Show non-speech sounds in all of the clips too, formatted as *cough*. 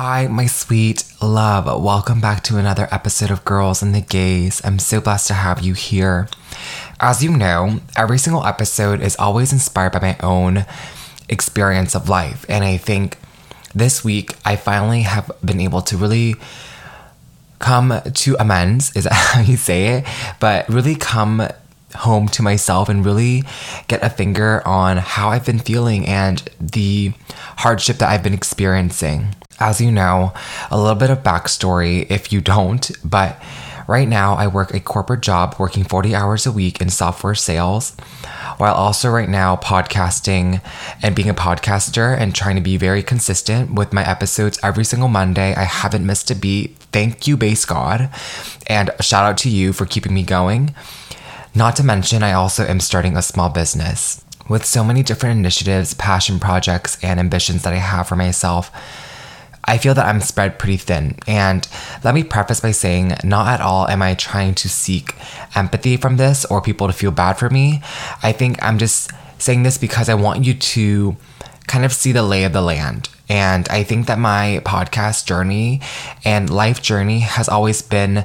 Hi, my sweet love. Welcome back to another episode of Girls and the Gays. I'm so blessed to have you here. As you know, every single episode is always inspired by my own experience of life. And I think this week I finally have been able to really come to amends, is that *laughs* how you say it? But really come home to myself and really get a finger on how I've been feeling and the hardship that I've been experiencing. As you know, a little bit of backstory if you don't, but right now I work a corporate job working 40 hours a week in software sales, while also right now podcasting and being a podcaster and trying to be very consistent with my episodes every single Monday. I haven't missed a beat. Thank you, Base God. And a shout out to you for keeping me going. Not to mention, I also am starting a small business. With so many different initiatives, passion projects, and ambitions that I have for myself, I feel that I'm spread pretty thin. And let me preface by saying, not at all am I trying to seek empathy from this or people to feel bad for me. I think I'm just saying this because I want you to kind of see the lay of the land. And I think that my podcast journey and life journey has always been,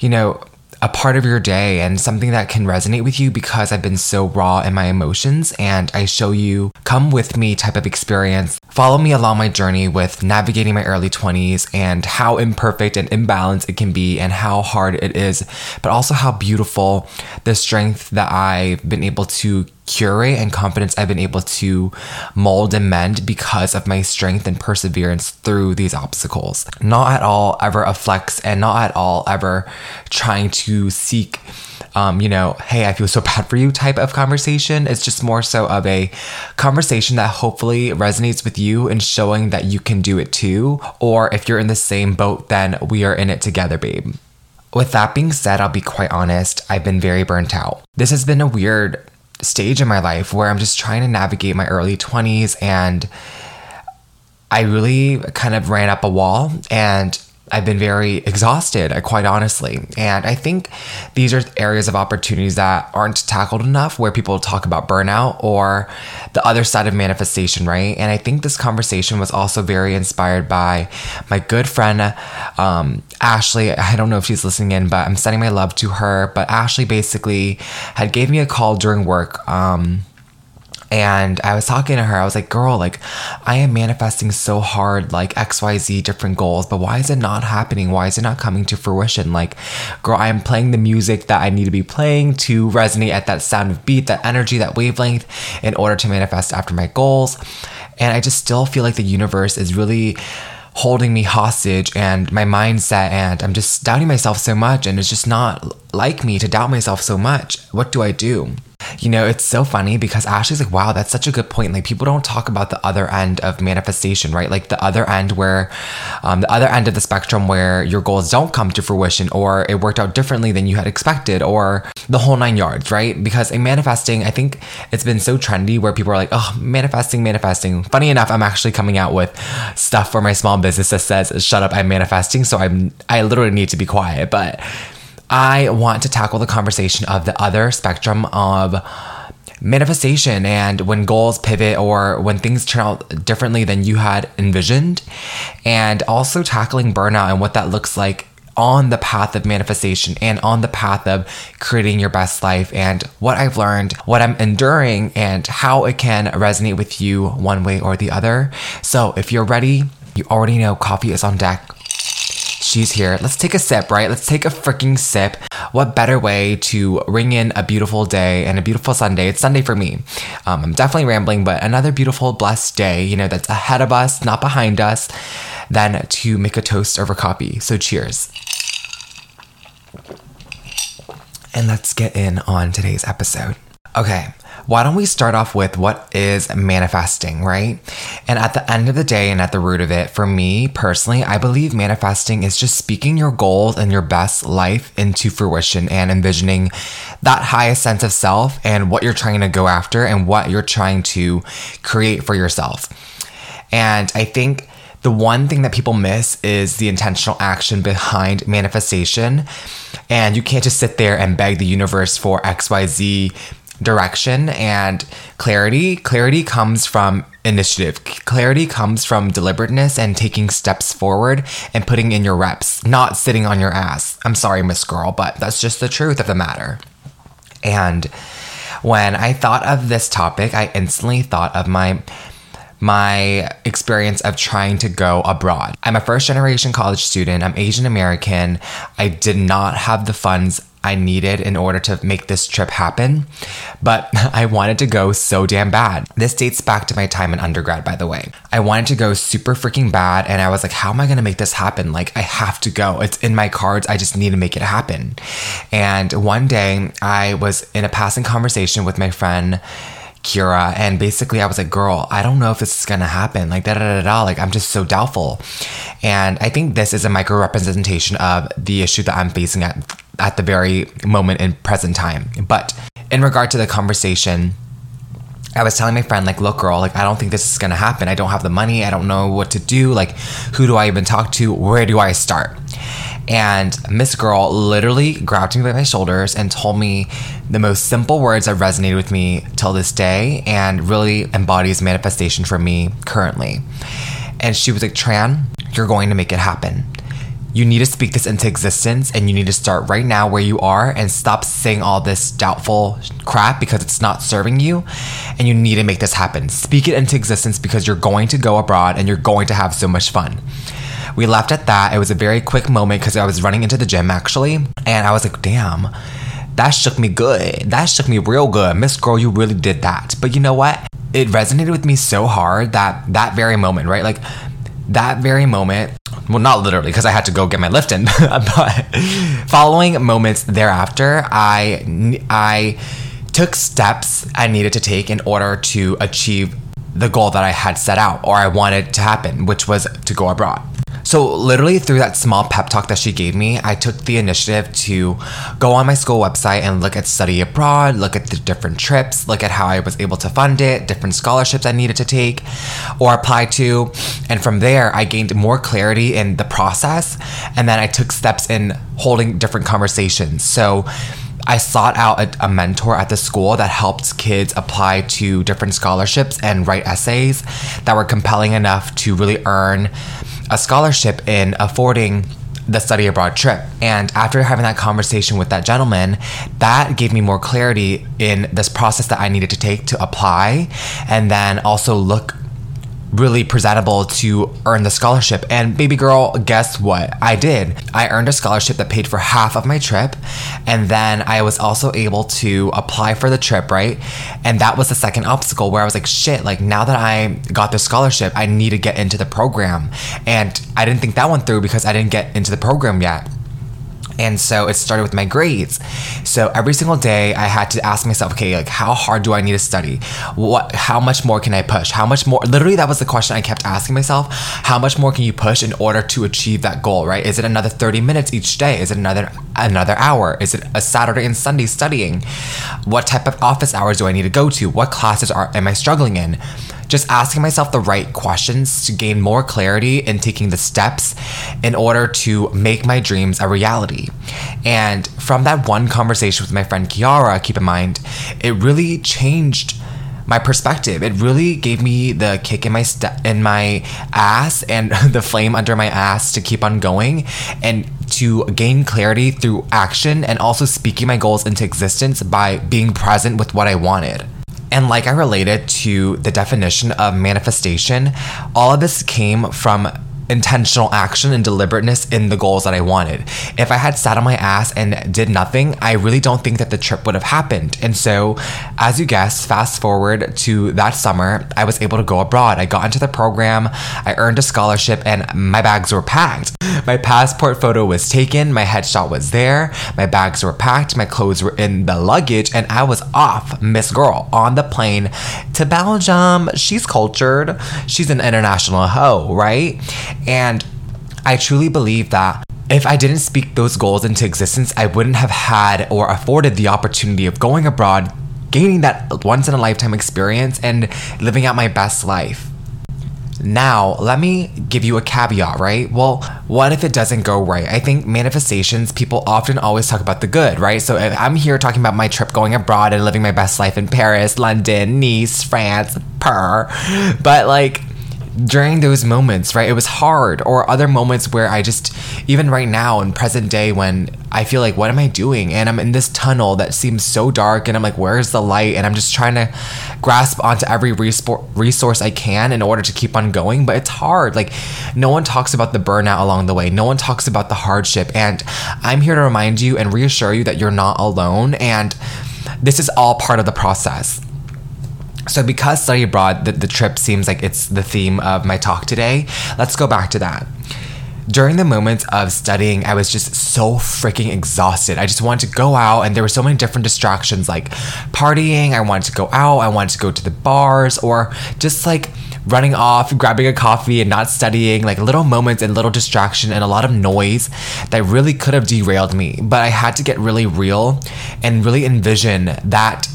you know, a part of your day and something that can resonate with you because I've been so raw in my emotions and I show you come with me type of experience. Follow me along my journey with navigating my early 20s and how imperfect and imbalanced it can be and how hard it is, but also how beautiful the strength that I've been able to curate and confidence I've been able to mold and mend because of my strength and perseverance through these obstacles. Not at all ever a flex and not at all ever trying to seek um, you know, hey, I feel so *laughs* bad for you type of conversation. It's just more so of a conversation that hopefully resonates with you and showing that you can do it too. Or if you're in the same boat, then we are in it together, babe. With that being said, I'll be quite honest, I've been very burnt out. This has been a weird stage in my life where I'm just trying to navigate my early 20s and I really kind of ran up a wall and I've been very exhausted, quite honestly. And I think these are areas of opportunities that aren't tackled enough where people talk about burnout or the other side of manifestation, right? And I think this conversation was also very inspired by my good friend, um, Ashley. I don't know if she's listening in, but I'm sending my love to her. But Ashley basically had gave me a call during work. Um, and I was talking to her, I was like, girl, like, I am manifesting so hard, like XYZ different goals, but why is it not happening? Why is it not coming to fruition? Like, girl, I am playing the music that I need to be playing to resonate at that sound of beat, that energy, that wavelength in order to manifest after my goals. And I just still feel like the universe is really holding me hostage and my mindset and I'm just doubting myself so much and it's just not like me to doubt myself so much. What do I do? You know, it's so funny because Ashley's like, wow, that's such a good point. Like, people don't talk about the other end of manifestation, right? Like, the other end where, um, the other end of the spectrum where your goals don't come to fruition or it worked out differently than you had expected or the whole nine yards, right? Because in manifesting, I think it's been so trendy where people are like, oh, manifesting, manifesting. Funny enough, I'm actually coming out with stuff for my small business that says, shut up, I'm manifesting. So I'm, I literally need to be quiet. But I want to tackle the conversation of the other spectrum of manifestation and when goals pivot or when things turn out differently than you had envisioned, and also tackling burnout and what that looks like on the path of manifestation and on the path of creating your best life and what I've learned, what I'm enduring, and how it can resonate with you one way or the other. So if you're ready, you already know coffee is on deck she's here. Let's take a sip, right? Let's take a freaking sip. What better way to ring in a beautiful day and a beautiful Sunday? It's Sunday for me. Um, I'm definitely rambling, but another beautiful, blessed day, you know, that's ahead of us, not behind us, than to make a toast over coffee. So cheers. And let's get in on today's episode. Okay, why don't we start off with what is manifesting, right? And at the end of the day and at the root of it, for me personally, I believe manifesting is just speaking your goals and your best life into fruition and envisioning that highest sense of self and what you're trying to go after and what you're trying to create for yourself. And I think the one thing that people miss is the intentional action behind manifestation. And you can't just sit there and beg the universe for XYZ direction and clarity. Clarity comes from initiative. Clarity comes from deliberateness and taking steps forward and putting in your reps, not sitting on your ass. I'm sorry, Miss Girl, but that's just the truth of the matter. And when I thought of this topic, I instantly thought of my my experience of trying to go abroad. I'm a first generation college student. I'm Asian American. I did not have the funds I needed in order to make this trip happen, but *laughs* I wanted to go so damn bad. This dates back to my time in undergrad, by the way. I wanted to go super freaking bad, and I was like, how am I gonna make this happen? Like, I have to go. It's in my cards. I just need to make it happen. And one day, I was in a passing conversation with my friend. Kira. And basically, I was like, girl, I don't know if this is gonna happen. Like, da da da da. Like, I'm just so doubtful. And I think this is a micro representation of the issue that I'm facing at at the very moment in present time. But in regard to the conversation, I was telling my friend, like, look, girl, like, I don't think this is gonna happen. I don't have the money. I don't know what to do. Like, who do I even talk to? Where do I start? And Miss Girl literally grabbed me by my shoulders and told me the most simple words that resonated with me till this day and really embodies manifestation for me currently. And she was like, Tran, you're going to make it happen. You need to speak this into existence and you need to start right now where you are and stop saying all this doubtful crap because it's not serving you. And you need to make this happen. Speak it into existence because you're going to go abroad and you're going to have so much fun. We left at that. It was a very quick moment because I was running into the gym actually. And I was like, damn, that shook me good. That shook me real good. Miss Girl, you really did that. But you know what? It resonated with me so hard that that very moment, right? Like, that very moment, well, not literally because I had to go get my lift in, *laughs* but following moments thereafter, I I took steps I needed to take in order to achieve the goal that I had set out or I wanted to happen, which was to go abroad. So, literally, through that small pep talk that she gave me, I took the initiative to go on my school website and look at study abroad, look at the different trips, look at how I was able to fund it, different scholarships I needed to take or apply to. And from there, I gained more clarity in the process. And then I took steps in holding different conversations. So, I sought out a, a, mentor at the school that helped kids apply to different scholarships and write essays that were compelling enough to really earn a scholarship in affording the study abroad trip. And after having that conversation with that gentleman, that gave me more clarity in this process that I needed to take to apply and then also look really presentable to earn the scholarship. And baby girl, guess what? I did. I earned a scholarship that paid for half of my trip. And then I was also able to apply for the trip, right? And that was the second obstacle where I was like, shit, like now that I got the scholarship, I need to get into the program. And I didn't think that one through because I didn't get into the program yet. And so it started with my grades. So every single day I had to ask myself, okay, like how hard do I need to study? What how much more can I push? How much more literally that was the question I kept asking myself. How much more can you push in order to achieve that goal, right? Is it another 30 minutes each day? Is it another another hour? Is it a Saturday and Sunday studying? What type of office hours do I need to go to? What classes are am I struggling in? Just asking myself the right questions to gain more clarity in taking the steps in order to make my dreams a reality. And from that one conversation with my friend Kiara, keep in mind, it really changed my perspective. It really gave me the kick in my st- in my ass and *laughs* the flame under my ass to keep on going and to gain clarity through action and also speaking my goals into existence by being present with what I wanted. And like I related to the definition of manifestation, all of this came from intentional action and deliberateness in the goals that I wanted. If I had sat on my ass and did nothing, I really don't think that the trip would have happened. And so, as you guessed, fast forward to that summer, I was able to go abroad. I got into the program, I earned a scholarship, and my bags were packed. My passport photo was taken, my headshot was there, my bags were packed, my clothes were in the luggage, and I was off, Miss Girl, on the plane to Belgium. She's cultured, she's an international hoe, right? And I truly believe that if I didn't speak those goals into existence, I wouldn't have had or afforded the opportunity of going abroad, gaining that once in a lifetime experience, and living out my best life. Now, let me give you a caveat, right? Well, what if it doesn't go right? I think manifestations, people often always talk about the good, right? So if I'm here talking about my trip going abroad and living my best life in Paris, London, Nice, France, per, but like, during those moments, right? It was hard, or other moments where I just, even right now in present day, when I feel like, what am I doing? And I'm in this tunnel that seems so dark, and I'm like, where's the light? And I'm just trying to grasp onto every resource I can in order to keep on going, but it's hard. Like, no one talks about the burnout along the way, no one talks about the hardship. And I'm here to remind you and reassure you that you're not alone, and this is all part of the process. So, because study abroad, the, the trip seems like it's the theme of my talk today, let's go back to that. During the moments of studying, I was just so freaking exhausted. I just wanted to go out, and there were so many different distractions like partying. I wanted to go out, I wanted to go to the bars, or just like running off, grabbing a coffee, and not studying. Like little moments and little distraction and a lot of noise that really could have derailed me. But I had to get really real and really envision that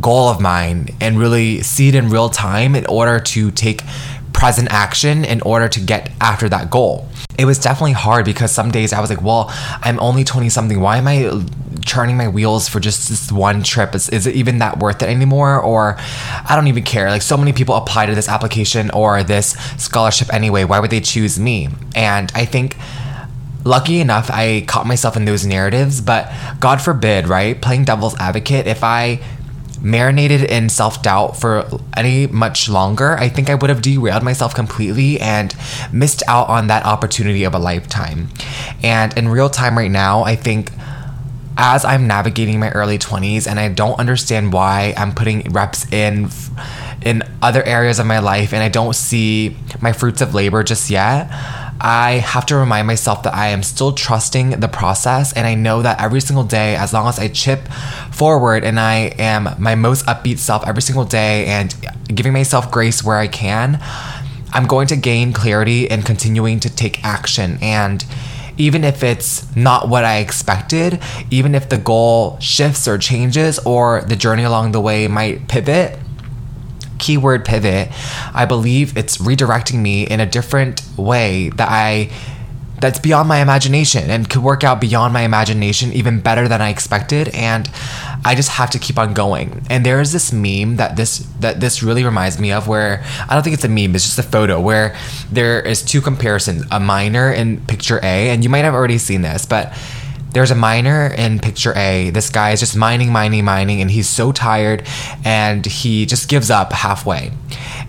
goal of mine and really see it in real time in order to take present action in order to get after that goal. It was definitely hard because some days I was like, well, I'm only 20 something. Why am I turning my wheels for just this one trip? Is, is it even that worth it anymore? Or I don't even care. Like, so many people apply to this application or this scholarship anyway. Why would they choose me? And I think lucky enough i caught myself in those narratives but god forbid right playing devil's advocate if i marinated in self doubt for any much longer, I think I would have derailed myself completely and missed out on that opportunity of a lifetime. And in real time right now, I think as I'm navigating my early 20s and I don't understand why I'm putting reps in in other areas of my life and I don't see my fruits of labor just yet. I have to remind myself that I am still trusting the process and I know that every single day, as long as I chip forward and I am my most upbeat self every single day and giving myself grace where I can, I'm going to gain clarity and continuing to take action. And even if it's not what I expected, even if the goal shifts or changes or the journey along the way might pivot, keyword pivot, I believe it's redirecting me in a different way that I that's beyond my imagination and could work out beyond my imagination even better than I expected and I just have to keep on going. And there is this meme that this that this really reminds me of where I don't think it's a meme, it's just a photo where there is two comparisons, a miner in picture A and you might have already seen this, but there's a miner in picture A. This guy is just mining, mining, mining, and he's so tired and he just gives up halfway.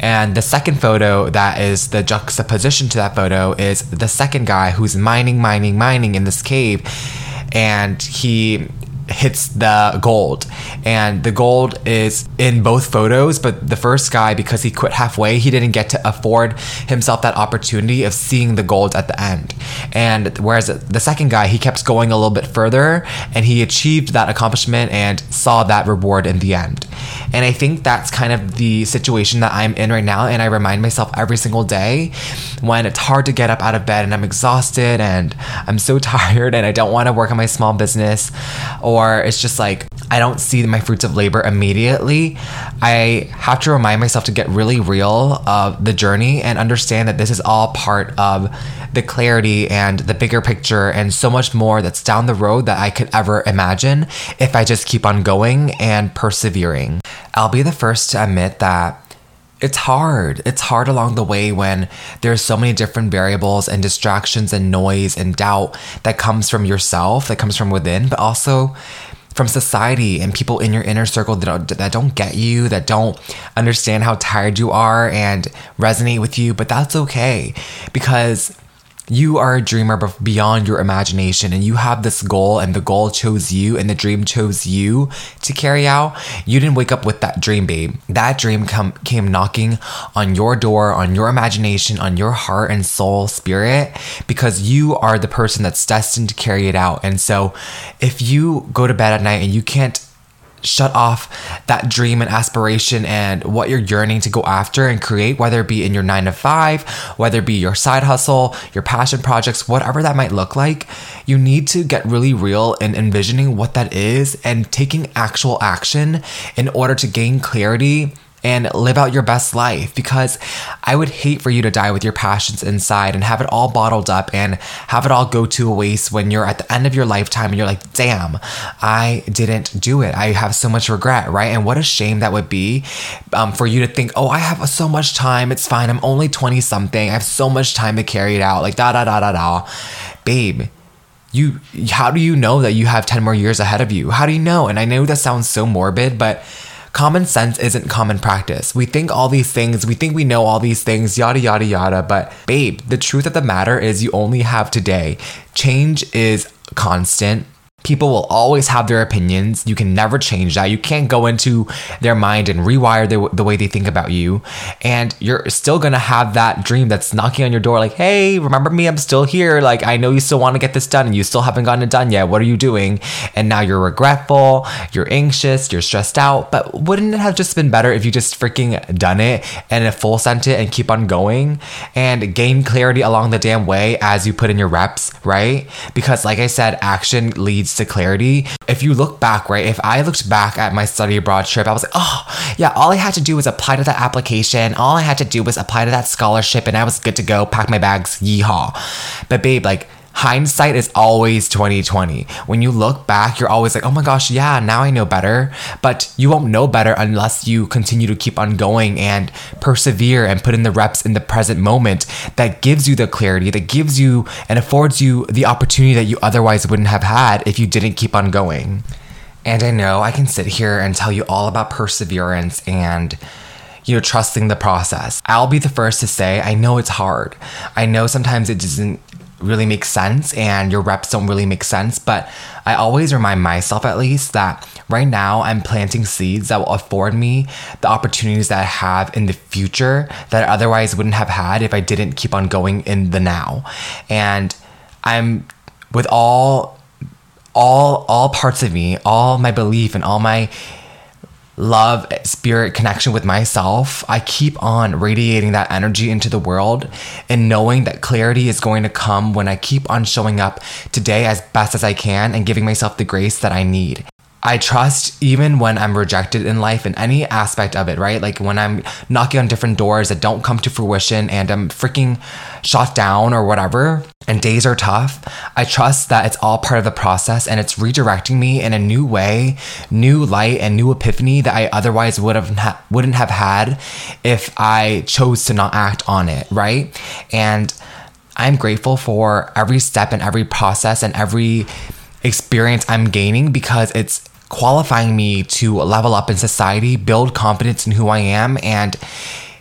And the second photo that is the juxtaposition to that photo is the second guy who's mining, mining, mining in this cave. And he hits the gold. And the gold is in both photos, but the first guy, because he quit halfway, he didn't get to afford himself that opportunity of seeing the gold at the end. And whereas the second guy, he kept going a little bit further and he achieved that accomplishment and saw that reward in the end. And I think that's kind of the situation that I'm in right now. And I remind myself every single day when it's hard to get up out of bed and I'm exhausted and I'm so *laughs* tired and I don't want to work on my small business or it's just like I don't see my fruits of labor immediately. I have to remind myself to get really real of the journey and understand that this is all part of the clarity and the bigger picture and so much more that's down the road that I could ever imagine if I just keep on going and persevering. I'll be the first to admit that it's hard. It's hard along the way when there's so many different variables and distractions and noise and doubt that comes from yourself, that comes from within, but also from society and people in your inner circle that don't, that don't get you, that don't understand how tired you are and resonate with you, but that's okay because you are a dreamer beyond your imagination and you have this goal and the goal chose you and the dream chose you to carry out. You didn't wake up with that dream babe. That dream come, came knocking on your door on your imagination on your heart and soul spirit because you are the person that's destined to carry it out. And so if you go to bed at night and you can't shut off that dream and aspiration and what you're yearning to go after and create, whether it be in your nine to five, whether it be your side hustle, your passion projects, whatever that might look like, you need to get really real in envisioning what that is and taking actual action in order to gain clarity and live out your best life because I would hate for you to die with your passions inside and have it all bottled up and have it all go to waste when you're at the end of your lifetime and you're like, damn, I didn't do it. I have so much regret, right? And what a shame that would be um, for you to think, oh, I have so much time. It's fine. I'm only 20 something. I have so much time to carry it out. Like, da da da da da. Babe, you how do you know that you have 10 more years ahead of you how do you know and i know that sounds so morbid but common sense isn't common practice. We think all these things, we think we know all these things, yada, yada, yada. But babe, the truth of the matter is you only have today. Change is constant. People will always have their opinions. You can never change that. You can't go into their mind and rewire the, the way they think about you. And you're still going to have that dream that's knocking on your door, like, hey, remember me? I'm still here. Like, I know you still want to get this done and you still haven't gotten it done yet. What are you doing? And now you're regretful, you're anxious, you're stressed out. But wouldn't it have just been better if you just freaking done it and full sent it and keep on going and gain clarity along the damn way as you put in your reps, right? Because, like I said, action leads to clarity. If you look back, right, if I looked back at my study abroad trip, I was like, oh, yeah, all I had to do was apply to that application. All I had to do was apply to that scholarship and I was good to go, pack my bags, yeehaw. But babe, like, hindsight is always 2020. When you look back, you're always like, oh my gosh, yeah, now I know better. But you won't know better unless you continue to keep on going and persevere and put in the reps in the present moment that gives you the clarity, that gives you and affords you the opportunity that you otherwise wouldn't have had if you didn't keep on going. And I know I can sit here and tell you all about perseverance and you know, trusting the process. I'll be the first to say, I know it's hard. I know sometimes it doesn't really make sense and your reps don't really make sense. But I always remind myself, at least, that right now I'm planting seeds that will afford me the opportunities that I have in the future that I otherwise wouldn't have had if I didn't keep on going in the now. And I'm with all all all parts of me, all my belief and all my love, spirit connection with myself, I keep on radiating that energy into the world and knowing that clarity is going to come when I keep on showing up today as best as I can and giving myself the grace that I need. I trust even when I'm rejected in life in any aspect of it, right? Like when I'm knocking on different doors that don't come to fruition and I'm freaking shot down or whatever, and days are tough, I trust that it's all part of the process and it's redirecting me in a new way, new light and new epiphany that I otherwise would have ha- wouldn't have had if I chose to not act on it, right? And I'm grateful for every step and every process and every experience I'm gaining because it's qualifying me to level up in society, build confidence in who I am, and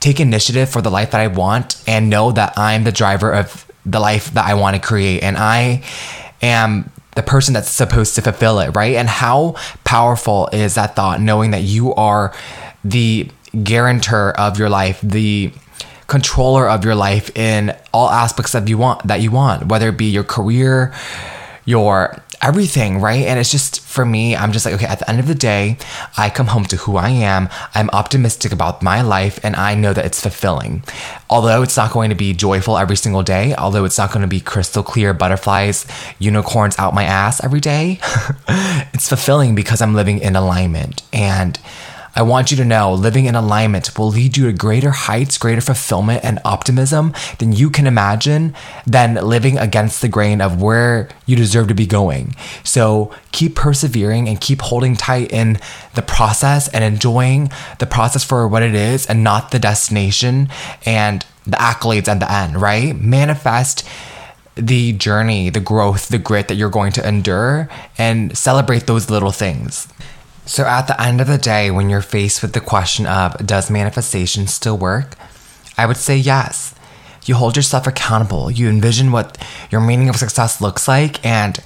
take initiative for the life that I want and know that I'm the driver of the life that I want to create. And I am the person that's supposed to fulfill it, right? And how powerful is that thought, knowing that you are the guarantor of your life, the controller of your life in all aspects of you want that you want, whether it be your career, your everything, right? And it's just for me, I'm just like, okay, at the end of the day, I come home to who I am. I'm optimistic about my life and I know that it's fulfilling. Although it's not going to be joyful every single day, although it's not going to be crystal clear butterflies, unicorns out my ass every day, *laughs* it's fulfilling because I'm living in alignment. And I want you to know living in alignment will lead you to greater heights, greater fulfillment, and optimism than you can imagine than living against the grain of where you deserve to be going. So keep persevering and keep holding tight in the process and enjoying the process for what it is and not the destination and the accolades at the end, right? Manifest the journey, the growth, the grit that you're going to endure and celebrate those little things. So, at the end of the day, when you're faced with the question of does manifestation still work? I would say yes. You hold yourself accountable, you envision what your meaning of success looks like, and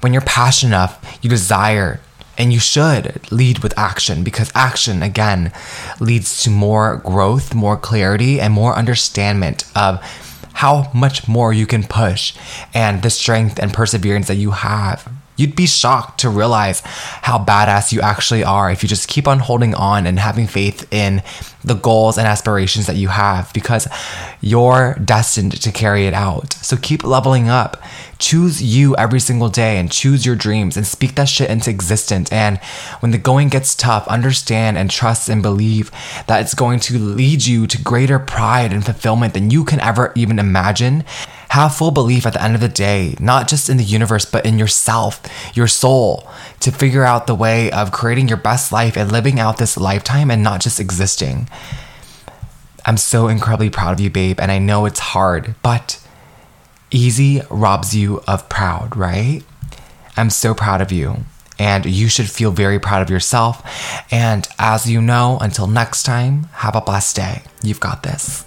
when you're passionate enough, you desire and you should lead with action because action, again, leads to more growth, more clarity, and more understanding of how much more you can push and the strength and perseverance that you have You'd be shocked to realize how badass you actually are if you just keep on holding on and having faith in the goals and aspirations that you have because you're destined to carry it out. So keep leveling up. Choose you every single day and choose your dreams and speak that shit into existence. And when the going gets tough, understand and trust and believe that it's going to lead you to greater pride and fulfillment than you can ever even imagine have full belief at the end of the day, not just in the universe, but in yourself, your soul, to figure out the way of creating your best life and living out this lifetime and not just existing. I'm so incredibly proud of you, babe, and I know it's hard, but easy robs you of proud, right? I'm so proud of you. And you should feel very proud of yourself. And as you know, until next time, have a blessed day. You've got this.